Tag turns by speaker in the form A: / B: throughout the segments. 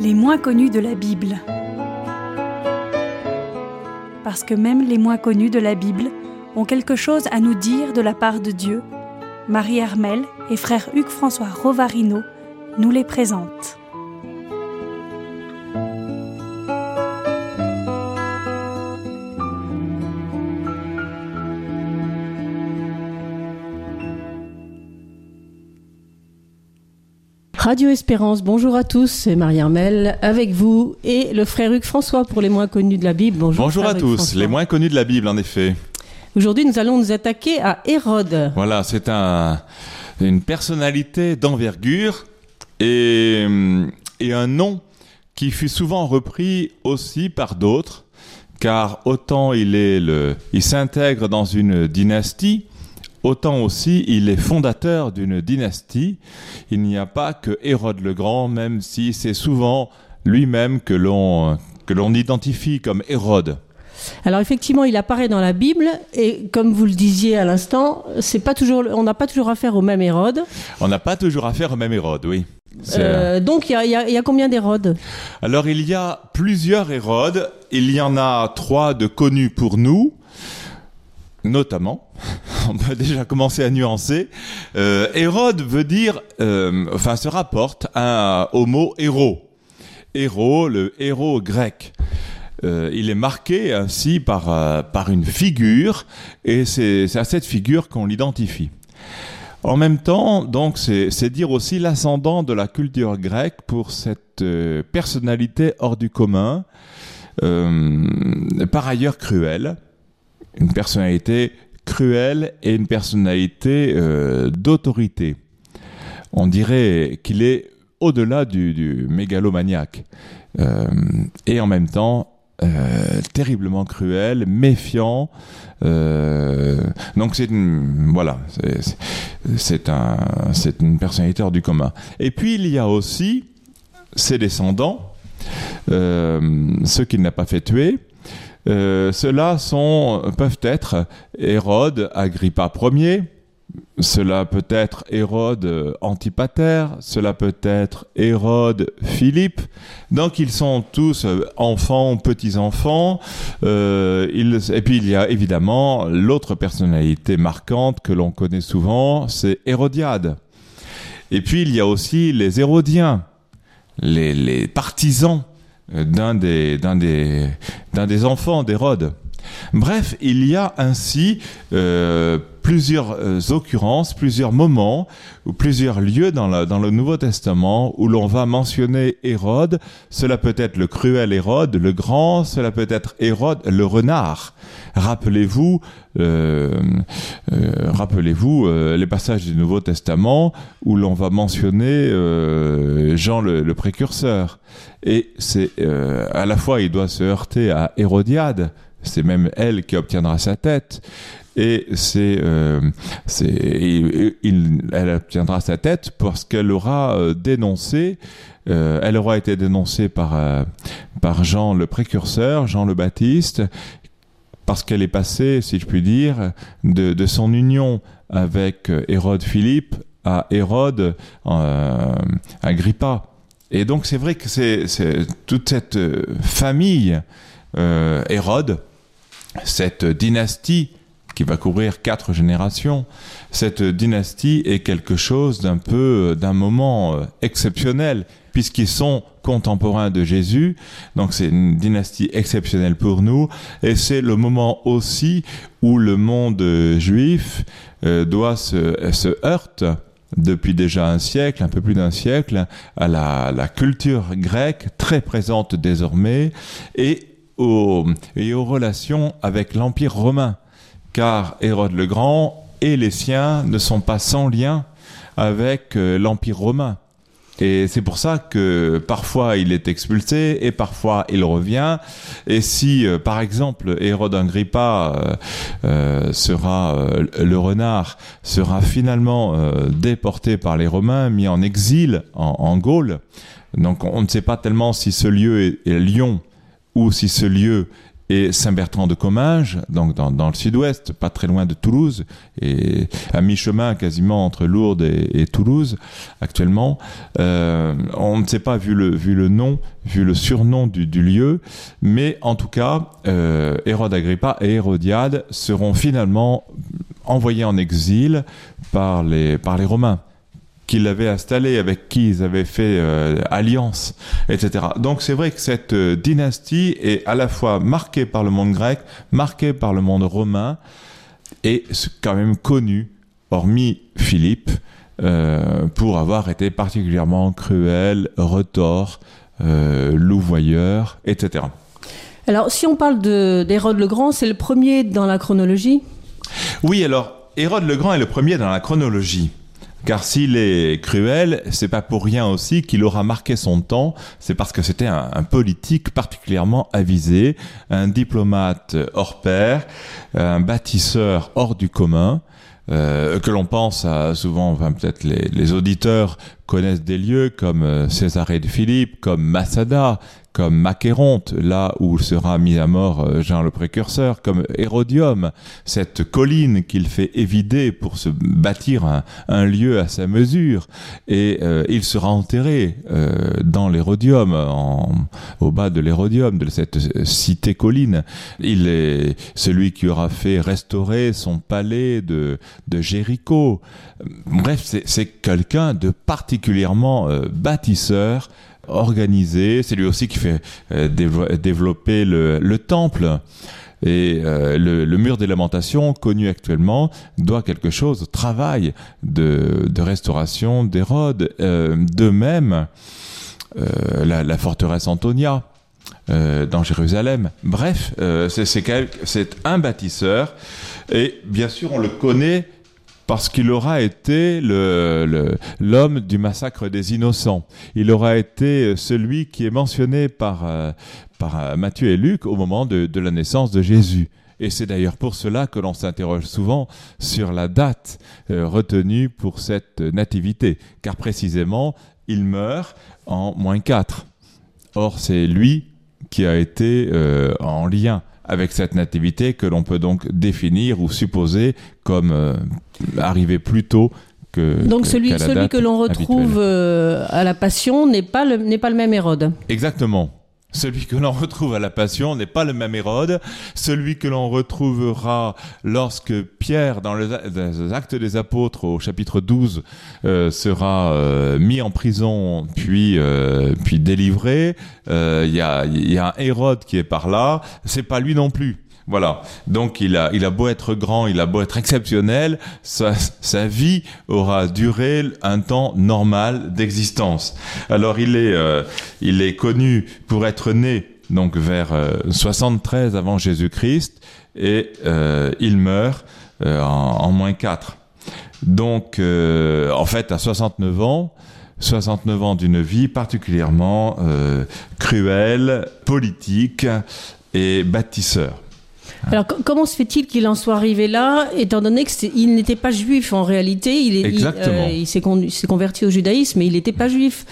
A: Les moins connus de la Bible. Parce que même les moins connus de la Bible ont quelque chose à nous dire de la part de Dieu, Marie Hermel et frère Hugues-François Rovarino nous les présentent.
B: Radio Espérance, bonjour à tous, c'est Marie Armel avec vous et le frère Hugues François pour les moins connus de la Bible.
C: Bonjour, bonjour à tous, les moins connus de la Bible en effet.
B: Aujourd'hui, nous allons nous attaquer à Hérode.
C: Voilà, c'est un, une personnalité d'envergure et, et un nom qui fut souvent repris aussi par d'autres, car autant il est le, il s'intègre dans une dynastie, autant aussi il est fondateur d'une dynastie. Il n'y a pas que Hérode le Grand, même si c'est souvent lui-même que l'on que l'on identifie comme Hérode.
B: Alors effectivement, il apparaît dans la Bible et comme vous le disiez à l'instant, c'est pas toujours, on n'a pas toujours affaire au même Hérode.
C: On n'a pas toujours affaire au même Hérode, oui.
B: Euh, donc il y, y a, combien d'Hérodes?
C: Alors il y a plusieurs Hérodes. Il y en a trois de connus pour nous, notamment on peut déjà commencer à nuancer. Euh, Hérode veut dire, euh, enfin, se rapporte au mot héros. Héros, le héros grec. Euh, il est marqué ainsi par, par une figure, et c'est à cette figure qu'on l'identifie. En même temps, donc, c'est dire aussi l'ascendant de la culture grecque pour cette personnalité hors du commun, par ailleurs cruelle, une personnalité cruel et une personnalité euh, d'autorité. On dirait qu'il est au-delà du, mégalomaniaque. Euh, et en même temps, euh, terriblement cruel, méfiant. donc c'est voilà, un, c'est une personnalité hors du commun. Et puis il y a aussi ses descendants, ceux qu'il n'a pas fait tuer, euh, ceux-là peuvent être Hérode, Agrippa Ier, cela peut être Hérode Antipater, cela peut être Hérode Philippe. Donc ils sont tous euh, enfants, petits-enfants. Euh, et puis il y a évidemment l'autre personnalité marquante que l'on connaît souvent, c'est Hérodiade. Et puis il y a aussi les Hérodiens, les partisans d'un des, d'un des, d'un des enfants d'Hérode. Bref, il y a ainsi euh, plusieurs euh, occurrences, plusieurs moments ou plusieurs lieux dans, dans le Nouveau Testament où l'on va mentionner Hérode. Cela peut être le cruel Hérode, le grand, cela peut être Hérode, le renard. Rappelez-vous, euh, rappelez-vous les passages du Nouveau Testament où l'on va mentionner Jean le, le, précurseur. Et c'est à la fois il doit se heurter à Hérodiade c'est même elle qui obtiendra sa tête. Et c'est, euh, elle obtiendra sa tête parce qu'elle aura euh, dénoncé, euh, elle aura été dénoncée par, par Jean le précurseur, Jean le Baptiste, parce qu'elle est passée, si je puis dire, de, de son union avec Hérode Philippe à Hérode Agrippa. Et donc c'est vrai que c'est toute cette famille Hérode cette dynastie qui va couvrir quatre générations, cette dynastie est quelque chose d'un peu, d'un moment euh, exceptionnel, puisqu'ils sont contemporains de Jésus, donc c'est une dynastie exceptionnelle pour nous, et c'est le moment aussi où le monde juif euh, doit se, se heurte depuis déjà un siècle, un peu plus d'un siècle, à la, la culture grecque très présente désormais, et et aux relations avec l'Empire romain, car Hérode le Grand et les siens ne sont pas sans lien avec euh, l'Empire romain. Et c'est pour ça que parfois il est expulsé et parfois il revient. Et si, euh, par exemple, Hérode Agrippa euh, sera le renard sera finalement déporté par les Romains, mis en exil en, en, Gaule. Donc on ne sait pas tellement si ce lieu est Lyon ou si ce lieu et Saint-Bertrand de Comminges, donc dans, le sud-ouest, pas très loin de Toulouse, et à mi-chemin quasiment entre Lourdes et, Toulouse actuellement. Euh, on ne sait pas vu le, nom, vu le surnom du, lieu, mais en tout cas, euh, Hérode Agrippa et Hérodiade seront finalement envoyés en exil par les Romains qui l'avaient installé, avec qui ils avaient fait euh, alliance, etc. Donc c'est vrai que cette euh, dynastie est à la fois marquée par le monde grec, marquée par le monde romain, et quand même connue, hormis Philippe, euh, pour avoir été particulièrement cruel, retors, louvoyeur, etc.
B: Alors si on parle d'Hérode le Grand, c'est le premier dans la chronologie?
C: Oui, alors Hérode le Grand est le premier dans la chronologie. Car s'il est cruel, c'est pas pour rien aussi qu'il aura marqué son temps. C'est parce que c'était un, politique particulièrement avisé, un diplomate hors pair, un bâtisseur hors du commun. Euh, que l'on pense à souvent, enfin peut-être les, les, auditeurs connaissent des lieux comme euh, Césarée de Philippe, comme Massada, comme Macéronte, là où sera mis à mort euh, Jean le précurseur, comme Hérodium, cette colline qu'il fait évider pour se bâtir un, lieu à sa mesure, et euh, il sera enterré dans l'Hérodium, au bas de l'Hérodium, de cette cité colline. Il est celui qui aura fait restaurer son palais de, Jéricho. Bref, c'est quelqu'un de particulièrement bâtisseur, organisé. C'est lui aussi qui fait euh, développer le, temple. Et euh, le, mur des lamentations, connu actuellement, doit quelque chose au travail de, restauration d'Hérode. Euh, de même, la, forteresse Antonia dans Jérusalem. Bref, c'est un bâtisseur. Et bien sûr, on le connaît parce qu'il aura été l'homme du massacre des innocents. Il aura été celui qui est mentionné par, euh, par euh, Matthieu et Luc au moment de, de la naissance de Jésus. Et c'est d'ailleurs pour cela que l'on s'interroge souvent sur la date euh, retenue pour cette nativité, car précisément, il meurt en moins 4. Or, c'est lui qui a été en lien avec cette nativité que l'on peut donc définir ou supposer comme euh, arrivé plus tôt que,
B: donc celui, celui que l'on retrouve euh, à la Passion n'est pas, le, pas le même Hérode.
C: Exactement. Celui que l'on retrouve à la Passion n'est pas le même Hérode. Celui que l'on retrouvera lorsque Pierre, dans les Actes des Apôtres, au chapitre 12, euh, sera euh, mis en prison puis euh, puis délivré. Il y a, y, a un Hérode qui est par là. C'est pas lui non plus. Voilà. Donc il a, beau être grand, il a beau être exceptionnel, sa, vie aura duré un temps normal d'existence. Alors il est, euh, connu pour être né donc vers 73 euh, avant Jésus-Christ et euh, il meurt en, en, moins 4. Donc en fait à 69 ans, 69 ans d'une vie particulièrement cruelle, politique et bâtisseur.
B: Alors comment se fait-il qu'il en soit arrivé là, étant donné qu'il n'était pas juif en réalité? Il, est,
C: euh,
B: il, s'est converti au judaïsme, mais il n'était pas juif.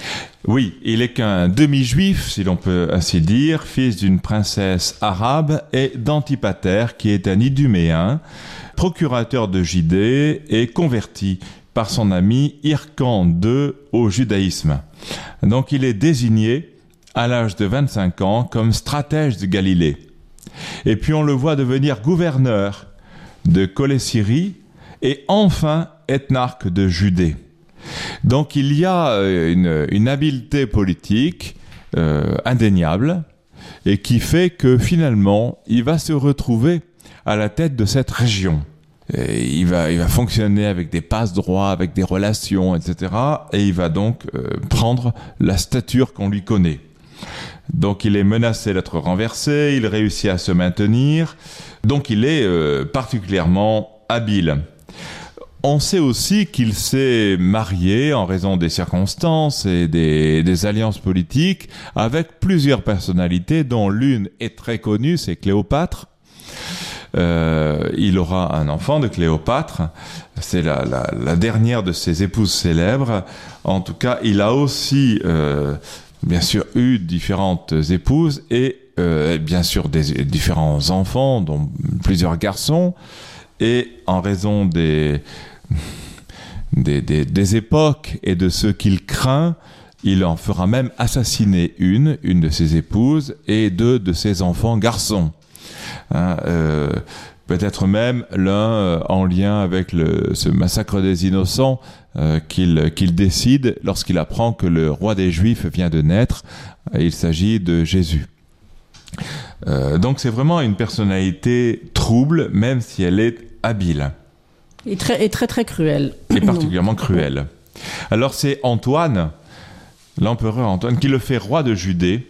C: Oui, il est qu'un demi-juif, si l'on peut ainsi dire, fils d'une princesse arabe et d'Antipater, qui est un iduméen, procurateur de Judée et converti par son ami Hircan II au judaïsme. Donc il est désigné à l'âge de 25 ans comme stratège de Galilée. Et puis on le voit devenir gouverneur de Colessyrie et enfin ethnarque de Judée. Donc il y a euh, une, habileté politique euh, indéniable et qui fait que finalement il va se retrouver à la tête de cette région. il, va, il va fonctionner avec des passes droits, avec des relations, etc. Et il va donc euh, prendre la stature qu'on lui connaît. Donc il est menacé d'être renversé, il réussit à se maintenir, donc il est euh, particulièrement habile. On sait aussi qu'il s'est marié en raison des circonstances et des, alliances politiques avec plusieurs personnalités dont l'une est très connue, c'est Cléopâtre. Euh, il aura un enfant de Cléopâtre, c'est la, dernière de ses épouses célèbres. En tout cas, il a aussi euh, bien sûr eu différentes épouses et euh, bien sûr des différents enfants, dont plusieurs garçons, et en raison des, des, des, des époques et de ce qu'il craint, il en fera même assassiner une, une de ses épouses, et deux de ses enfants garçons. Hein, euh, Peut-être même l'un euh, en lien avec le, ce massacre des innocents euh, qu'il décide lorsqu'il apprend que le roi des Juifs vient de naître. Il s'agit de Jésus. Euh, donc c'est vraiment une personnalité trouble, même si elle est habile.
B: Et très, et très, très cruel.
C: Et particulièrement cruelle. Alors c'est Antoine, l'empereur Antoine, qui le fait roi de Judée.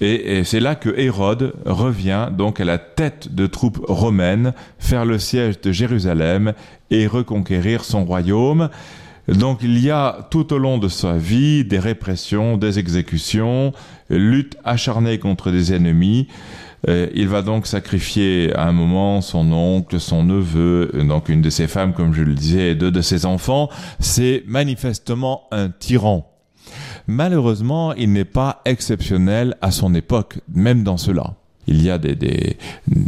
C: Et, et c'est là que Hérode revient donc à la tête de troupes romaines faire le siège de Jérusalem et reconquérir son royaume. Donc il y a tout au long de sa vie des répressions, des exécutions, lutte acharnée contre des ennemis. Euh, il va donc sacrifier à un moment son oncle, son neveu, donc une de ses femmes, comme je le disais, et deux de ses enfants. C'est manifestement un tyran. Malheureusement, il n'est pas exceptionnel à son époque, même dans cela. Il y a des, des,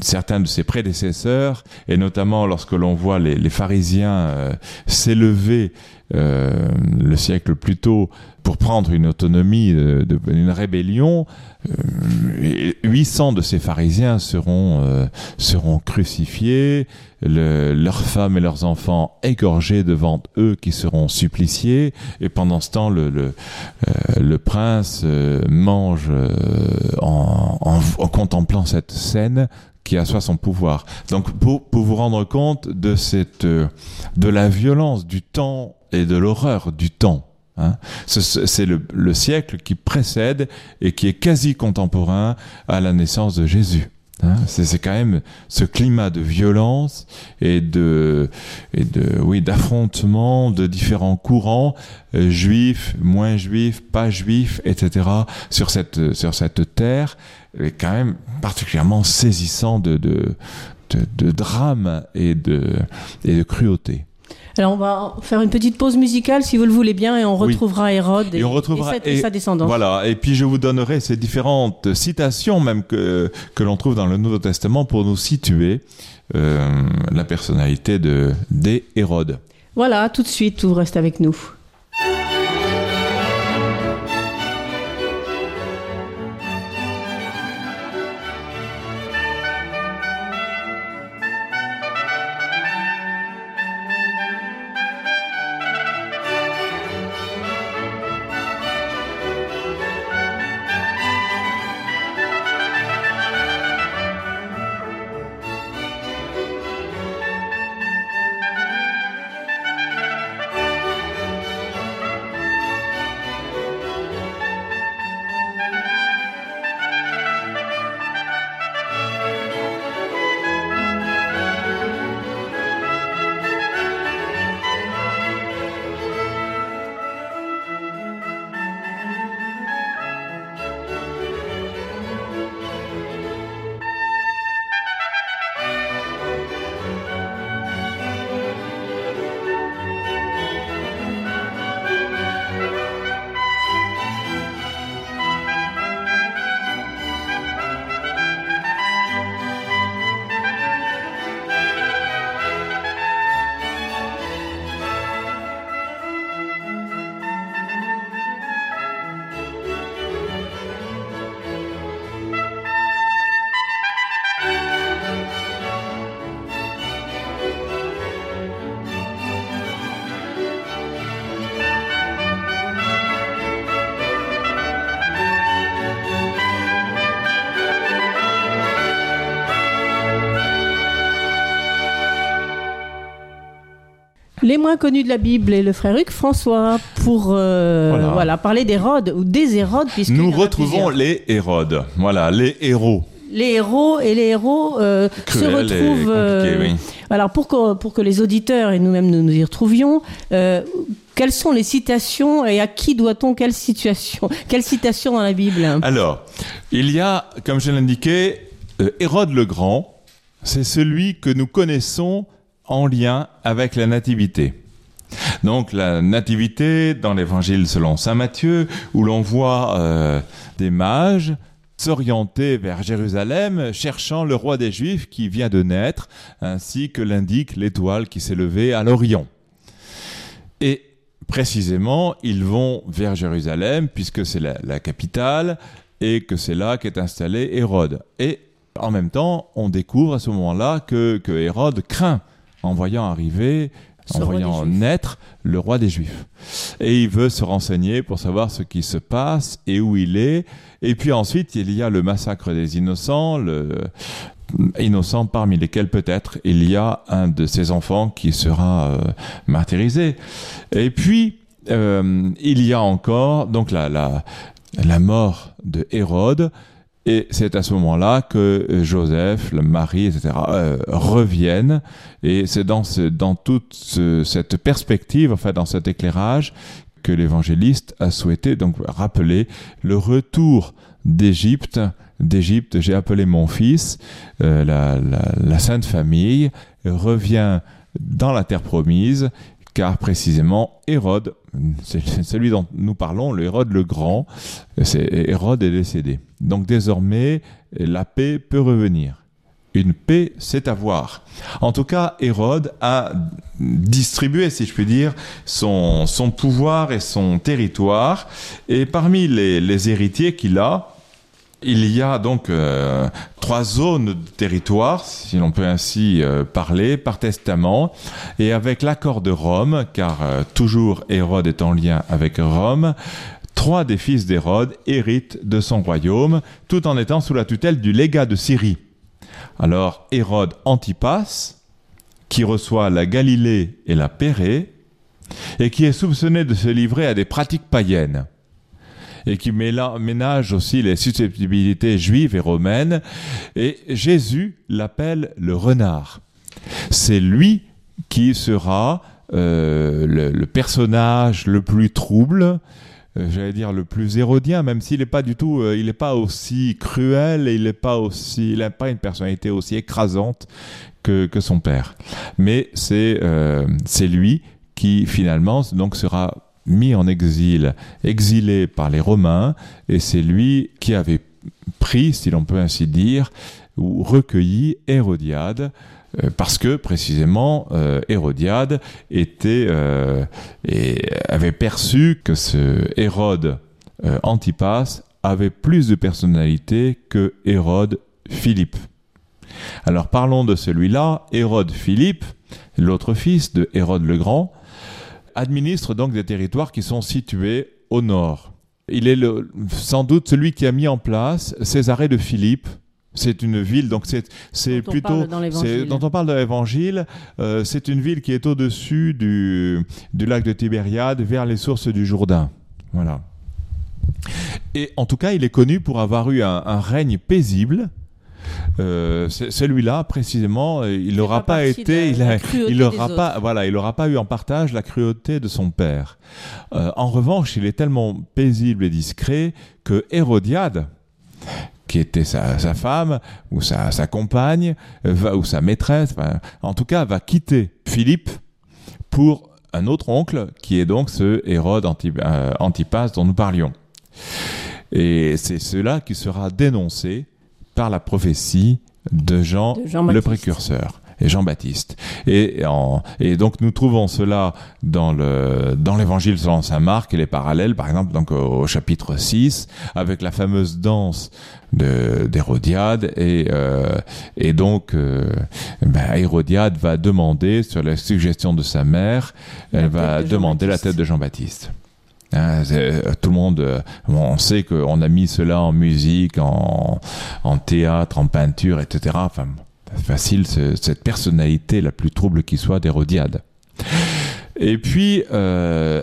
C: certains de ses prédécesseurs, et notamment lorsque l'on voit les, les pharisiens euh, s'élever euh, le siècle plus tôt pour prendre une autonomie, de, une rébellion, euh, 800 de ces pharisiens seront, euh, seront crucifiés, le, leurs femmes et leurs enfants égorgés devant eux qui seront suppliciés, et pendant ce temps, le, le, euh, le prince euh, mange euh, en, en, en contemplant cette scène qui assoit son pouvoir. Donc pour, pour vous rendre compte de cette euh, de la violence du temps et de l'horreur du temps. Hein. C'est le, le, siècle qui précède et qui est quasi contemporain à la naissance de Jésus. Hein. C'est quand même ce climat de violence et de, et de oui, d'affrontement de différents courants, euh, juifs, moins juifs, pas juifs, etc., sur cette, sur cette terre, est quand même particulièrement saisissant de, de, de, de drame et de, et de cruauté.
B: Alors on va faire une petite pause musicale si vous le voulez bien et on retrouvera oui. Hérode et,
C: et, on retrouvera
B: et, sa, et, sa, descendance.
C: Voilà, et puis je vous donnerai ces différentes citations même que, que l'on trouve dans le Nouveau Testament pour nous situer euh, la personnalité de des Hérode.
B: Voilà, tout de suite, vous restez avec nous. Les moins connus de la Bible et le frère Hugues François pour euh, voilà. voilà. parler d'Hérode ou des Hérodes.
C: Nous retrouvons les Hérodes, voilà, les héros.
B: Les héros et les héros euh, se retrouvent. Euh, oui. Alors pour que, pour que les auditeurs et nous-mêmes nous, nous y retrouvions, euh, quelles sont les citations et à qui doit-on quelle situation, quelle citation dans la Bible?
C: Alors, il y a, comme je l'indiquais, Hérode le Grand. C'est celui que nous connaissons en lien avec la nativité. Donc la nativité dans l'évangile selon Saint Matthieu, où l'on voit euh, des mages s'orienter vers Jérusalem, cherchant le roi des Juifs qui vient de naître, ainsi que l'indique l'étoile qui s'est levée à l'Orient. Et précisément, ils vont vers Jérusalem, puisque c'est la, capitale, et que c'est là qu'est installé Hérode. Et en même temps, on découvre à ce moment-là que, que Hérode craint en voyant arriver en voyant naître le roi des Juifs. Et il veut se renseigner pour savoir ce qui se passe et où il est. Et puis ensuite, il y a le massacre des innocents, le innocent parmi lesquels peut-être il y a un de ses enfants qui sera euh, martyrisé. Et puis, euh, il y a encore donc la, la, la mort de Hérode et c'est à ce moment-là que euh, Joseph, le mari, etc., euh, reviennent. Et c'est dans, ce, dans toute cette perspective, enfin dans cet éclairage, que l'évangéliste a souhaité donc rappeler le retour d'Égypte. D'Égypte, j'ai appelé mon fils, euh, la, la, la Sainte Famille revient dans la terre promise car précisément Hérode, celui dont nous parlons, le Hérode le Grand, Hérode est décédé. Donc désormais, la paix peut revenir. Une paix, c'est à voir. En tout cas, Hérode a distribué, si je puis dire, son, son pouvoir et son territoire. Et parmi les, les héritiers qu'il a, il y a donc euh, trois zones de territoire, si l'on peut ainsi euh, parler, par testament, et avec l'accord de Rome, car euh, toujours Hérode est en lien avec Rome, trois des fils d'Hérode héritent de son royaume, tout en étant sous la tutelle du légat de Syrie. Alors Hérode Antipas, qui reçoit la Galilée et la Pérée, et qui est soupçonné de se livrer à des pratiques païennes et qui ménage aussi les susceptibilités juives et romaines. Et Jésus l'appelle le renard. C'est lui qui sera euh, le, personnage le plus trouble, euh, j'allais dire le plus hérodien, même s'il n'est pas du tout, euh, il n'est pas aussi cruel et il n'est pas aussi, il n'a pas une personnalité aussi écrasante que, que son père. Mais c'est c'est lui qui finalement donc sera mis en exil, exilé par les Romains, et c'est lui qui avait pris, si l'on peut ainsi dire, ou recueilli Hérodiade, euh, parce que précisément euh, Hérodiade était euh, et avait perçu que ce Hérode Antipas avait plus de personnalité que Hérode Philippe. Alors parlons de celui-là, Hérode Philippe, l'autre fils de Hérode le Grand, administre donc des territoires qui sont situés au nord. Il est le, sans doute celui qui a mis en place Césarée de Philippe. C'est une ville, donc c'est plutôt dont on parle dans l'Évangile. Euh, c'est une ville qui est au-dessus du, du lac de Tibériade, vers les sources du Jourdain. Voilà. Et en tout cas, il est connu pour avoir eu un, un règne paisible euh, celui-là précisément, euh, il n'aura pas, été, il, n'aura pas, voilà, il n'aura pas eu en partage la cruauté de son père. Euh, en revanche, il est tellement paisible et discret que Hérodiade, qui était sa, femme ou sa, compagne ou sa maîtresse, en tout cas, va quitter Philippe pour un autre oncle qui est donc ce Hérode Antipas dont nous parlions. Et c'est cela qui sera dénoncé par la prophétie de Jean, le précurseur et Jean-Baptiste. Et, et donc nous trouvons cela dans le dans l'évangile selon saint Marc et les parallèles, par exemple donc au, chapitre 6, avec la fameuse danse d'Hérodiade et, euh, et donc euh, ben, Hérodiade va demander, sur la suggestion de sa mère, elle va demander la tête de Jean-Baptiste. Hein, euh, tout le monde, euh, on sait qu'on a mis cela en musique, en, théâtre, en peinture, etc. Enfin, facile, cette personnalité la plus trouble qui soit d'Hérodiade. Et puis euh,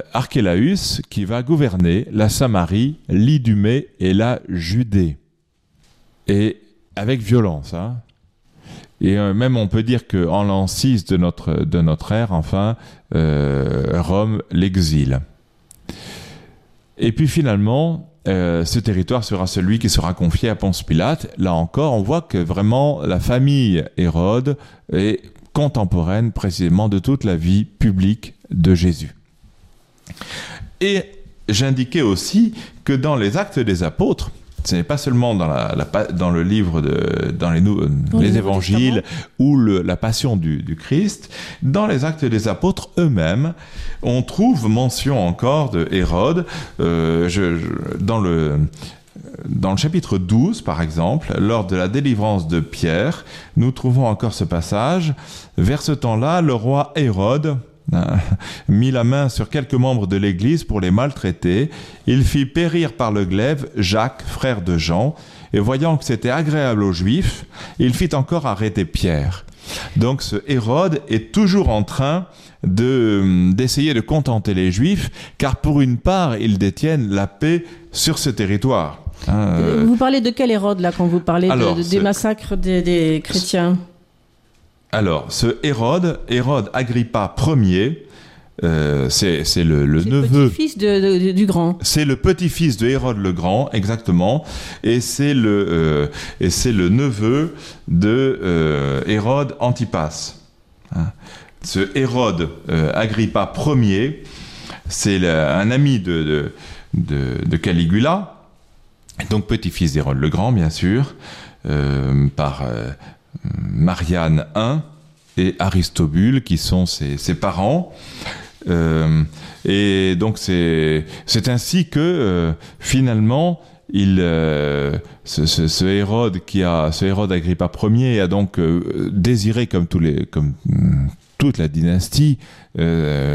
C: qui va gouverner la Samarie, l'Idumée et la Judée. Et avec violence. Hein. Et euh, même on peut dire qu'en l'an 6 de notre, de notre ère, enfin, Rome l'exile. Et puis finalement, euh, ce territoire sera celui qui sera confié à Ponce Pilate. Là encore, on voit que vraiment la famille Hérode est contemporaine précisément de toute la vie publique de Jésus. Et j'indiquais aussi que dans les actes des apôtres, Ce n'est pas seulement dans, la, dans le livre de, dans les, les évangiles ou le, la passion du, du, Christ, dans les actes des apôtres eux-mêmes, on trouve mention encore de Hérode. Euh, je, dans le dans le chapitre 12, par exemple, lors de la délivrance de Pierre, nous trouvons encore ce passage. Vers ce temps-là, le roi Hérode, mit la main sur quelques membres de l'Église pour les maltraiter. Il fit périr par le glaive Jacques, frère de Jean, et voyant que c'était agréable aux Juifs, il fit encore arrêter Pierre. Donc ce Hérode est toujours en train de d'essayer de contenter les Juifs, car pour une part, ils détiennent la paix sur ce territoire.
B: Hein, euh, vous parlez de quel Hérode là quand vous parlez des massacres des chrétiens?
C: Alors, ce Hérode, Hérode Agrippa Ier, euh, c'est le, le neveu.
B: le petit-fils du grand.
C: C'est le petit-fils de Hérode le Grand, exactement. Et c'est le, euh, et c'est le neveu de euh, Hérode Antipas. Hein. Ce Hérode Agrippa Ier, c'est un ami de, de, de, Caligula, donc petit-fils d'Hérode le Grand, bien sûr, par Marianne I et Aristobule, qui sont ses, parents. Euh, et donc c'est ainsi que euh, finalement il euh, ce, Hérode qui a ce Hérode Agrippa Ier a donc désiré comme tous les comme mm, toute la dynastie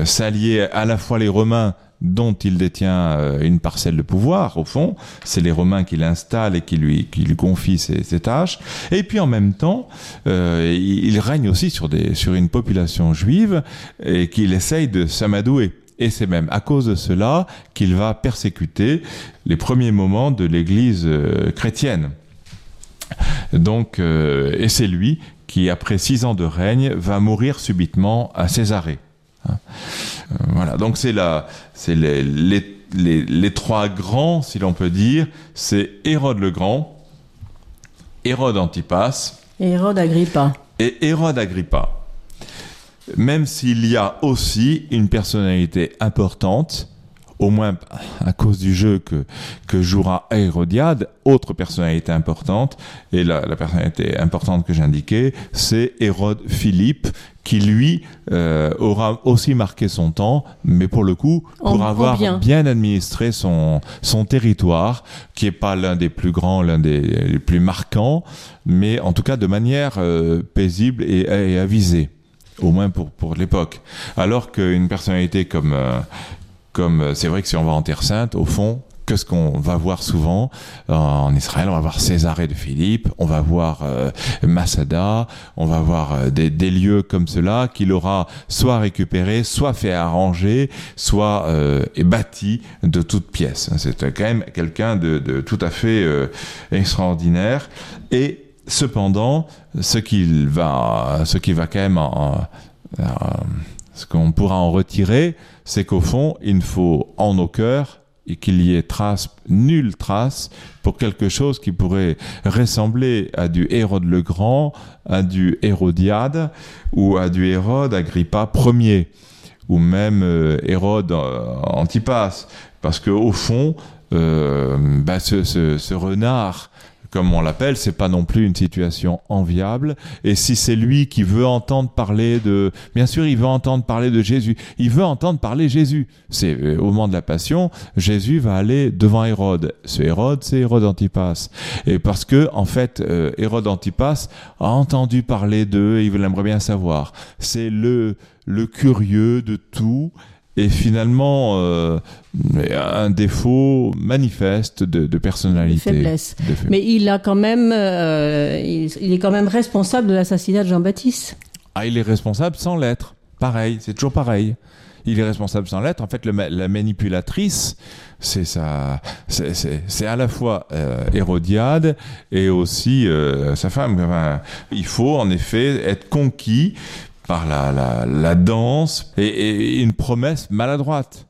C: s'allier à la fois les Romains dont il détient euh, une parcelle de pouvoir, au fond. C'est les Romains qui l'installent et qui lui, qui lui confient ses, tâches. Et puis en même temps, euh, il, règne aussi sur, des, sur une population juive et qu'il essaye de s'amadouer. Et c'est même à cause de cela qu'il va persécuter les premiers moments de l'Église euh, chrétienne. Donc, et c'est lui qui, après six ans de règne, va mourir subitement à Césarée. Hein. voilà, donc c'est la, c'est les, les, les, trois grands, si l'on peut dire, c'est Hérode le Grand, Hérode Antipas
B: et Hérode Agrippa.
C: Et Hérode Agrippa. Même s'il y a aussi une personnalité importante au moins à cause du jeu que, que jouera Hérodiade, autre personnalité importante, et la, la personnalité importante que j'indiquais, c'est Hérode Philippe, qui lui euh, aura aussi marqué son temps, mais pour le coup, pour avoir bien. administré son, son territoire, qui est pas l'un des plus grands, l'un des plus marquants, mais en tout cas de manière euh, paisible et, et avisée au moins pour, pour l'époque. Alors qu'une personnalité comme, euh, comme euh, c'est vrai que si on va en Terre Sainte, au fond, qu'est-ce qu'on va voir souvent euh, en Israël? On va voir Césarée de Philippe, on va voir euh, Masada, on va voir des, des, lieux comme cela qu'il aura soit récupéré, soit fait arranger, soit bâti de toutes pièces. C'est quand même quelqu'un de, de, tout à fait extraordinaire. Et cependant, ce qu'il va, ce qui va quand même, ce qu'on pourra en retirer, c'est qu'au fond, il ne faut en nos cœurs et qu'il y ait trace, nulle trace pour quelque chose qui pourrait ressembler à du Hérode le Grand, à du Hérodiade ou à du Hérode Agrippa Ier ou même euh, Hérode euh, Antipas, parce que au fond, euh, bah, ce, renard comme on l'appelle, c'est pas non plus une situation enviable. Et si c'est lui qui veut entendre parler de, bien sûr, il veut entendre parler de Jésus. Il veut entendre parler Jésus. C'est euh, au moment de la Passion, Jésus va aller devant Hérode. Ce Hérode, c'est Hérode Antipas. Et parce que, en fait, euh, Hérode Antipas a entendu parler d'eux et il aimerait bien savoir. C'est le le curieux de tout et finalement euh, un défaut manifeste de, de personnalité.
B: De faiblesse. Mais il a quand même, euh, il, est quand même responsable de l'assassinat de Jean-Baptiste.
C: Ah, il est responsable sans l'être. Pareil, c'est toujours pareil. Il est responsable sans l'être. En fait, le, la manipulatrice, c'est ça, c'est à la fois euh, Hérodiade et aussi sa femme. Enfin, il faut en effet être conquis par la, la, danse et, et, une promesse maladroite.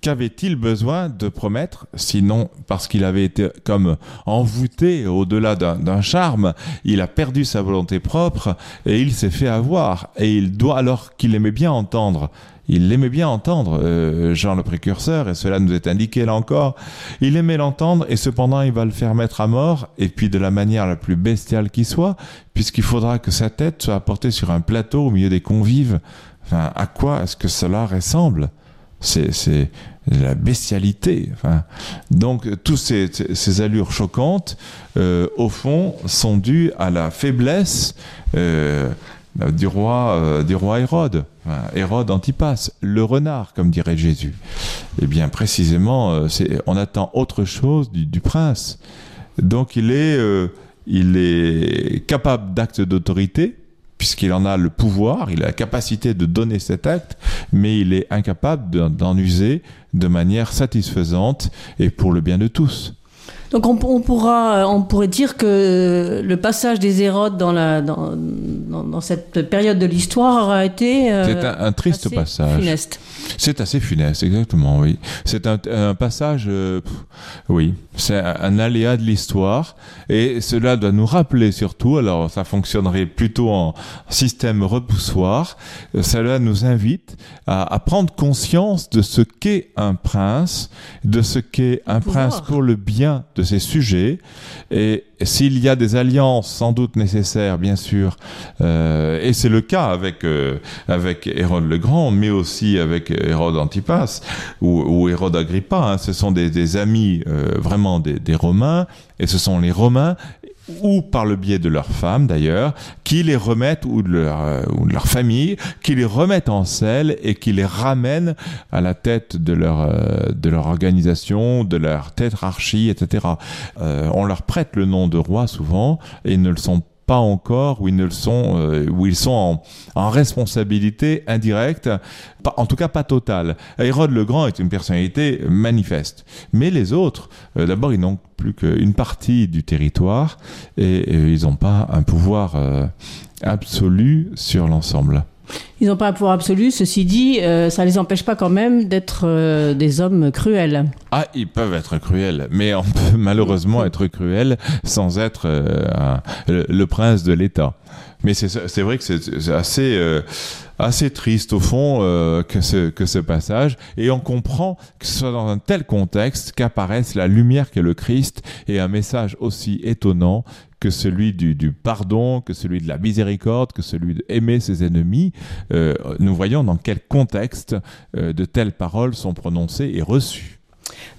C: Qu'avait-il besoin de promettre, sinon parce qu'il avait été comme envoûté au-delà d'un charme, il a perdu sa volonté propre et il s'est fait avoir. Et il doit, alors qu'il aimait bien entendre, il aimait bien entendre euh, Jean le précurseur, et cela nous est indiqué là encore. Il aimait l'entendre, et cependant il va le faire mettre à mort, et puis de la manière la plus bestiale qui soit, puisqu'il faudra que sa tête soit apportée sur un plateau au milieu des convives. Enfin, à quoi est-ce que cela ressemble? C'est la bestialité. Enfin, donc, toutes ces, ces, allures choquantes, euh, au fond, sont dues à la faiblesse euh, du roi, euh, du roi Hérode. Hérode Antipas, le renard, comme dirait Jésus. Eh bien, précisément, euh, on attend autre chose du, prince. Donc, il est, euh, il est capable d'actes d'autorité, puisqu'il en a le pouvoir, il a la capacité de donner cet acte, mais il est incapable d'en user de manière satisfaisante et pour le bien de tous.
B: Donc on, on, pourra, on pourrait dire que le passage des Hérodes dans, la, dans, dans, dans cette période de l'histoire a été...
C: Euh, C'est un, un, triste passage.
B: Funeste.
C: C'est assez funeste, exactement, oui. C'est un, un, passage, euh, oui, c'est un, un, aléa de l'histoire, et cela doit nous rappeler surtout, alors ça fonctionnerait plutôt en système repoussoir, cela nous invite à, à prendre conscience de ce qu'est un prince, de ce qu'est un Pouvoir. prince pour le bien de ses sujets, et s'il y a des alliances sans doute nécessaires, bien sûr, euh, et c'est le cas avec euh, avec Hérode le Grand, mais aussi avec Hérode Antipas ou, Hérode Agrippa. Hein, ce sont des, des amis euh, vraiment des, des Romains, et ce sont les Romains ou par le biais de leurs femmes d'ailleurs, qui les remettent, ou de, leur, euh, ou de leur famille, qui les remettent en selle et qui les ramènent à la tête de leur, euh, de leur organisation, de leur tétrarchie, etc. Euh, on leur prête le nom de roi souvent et ils ne le sont pas encore, où ils ne le sont, euh, où ils sont en, responsabilité indirecte, pas, en tout cas pas totale. Hérode le Grand est une personnalité manifeste, mais les autres, euh, d'abord, ils n'ont plus qu'une partie du territoire et, et ils n'ont pas un pouvoir euh, absolu sur l'ensemble.
B: Ils n'ont pas un pouvoir absolu, ceci dit, euh, ça ne les empêche pas quand même d'être euh, des hommes cruels.
C: Ah, ils peuvent être cruels, mais on peut malheureusement être cruel sans être euh, le, prince de l'État. Mais c'est vrai que c'est assez, assez triste au fond que, ce, que ce passage, et on comprend que ce soit dans un tel contexte qu'apparaisse la lumière qu'est le Christ et un message aussi étonnant que celui du, du, pardon, que celui de la miséricorde, que celui d'aimer ses ennemis. Euh, nous voyons dans quel contexte euh, de telles paroles sont prononcées et reçues.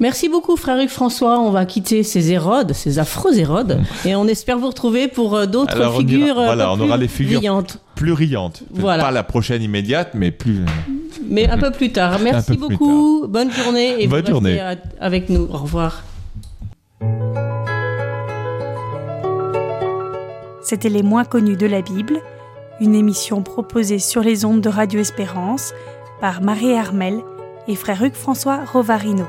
B: Merci beaucoup, frère François. On va quitter ces Hérodes, ces affreux Hérodes, et on espère vous retrouver pour euh, d'autres figures.
C: Ira, voilà, on aura les figures
B: riantes.
C: plus riantes.
B: Voilà.
C: Pas la prochaine immédiate, mais plus.
B: Mais un peu plus tard. Merci beaucoup.
C: Tard.
B: Bonne journée et
C: Bonne
B: vous
C: journée.
B: avec nous. Au revoir.
A: C'était Les moins connus de la Bible, une émission proposée sur les ondes de Radio Espérance par Marie Hermel et frère Hugues François Rovarino.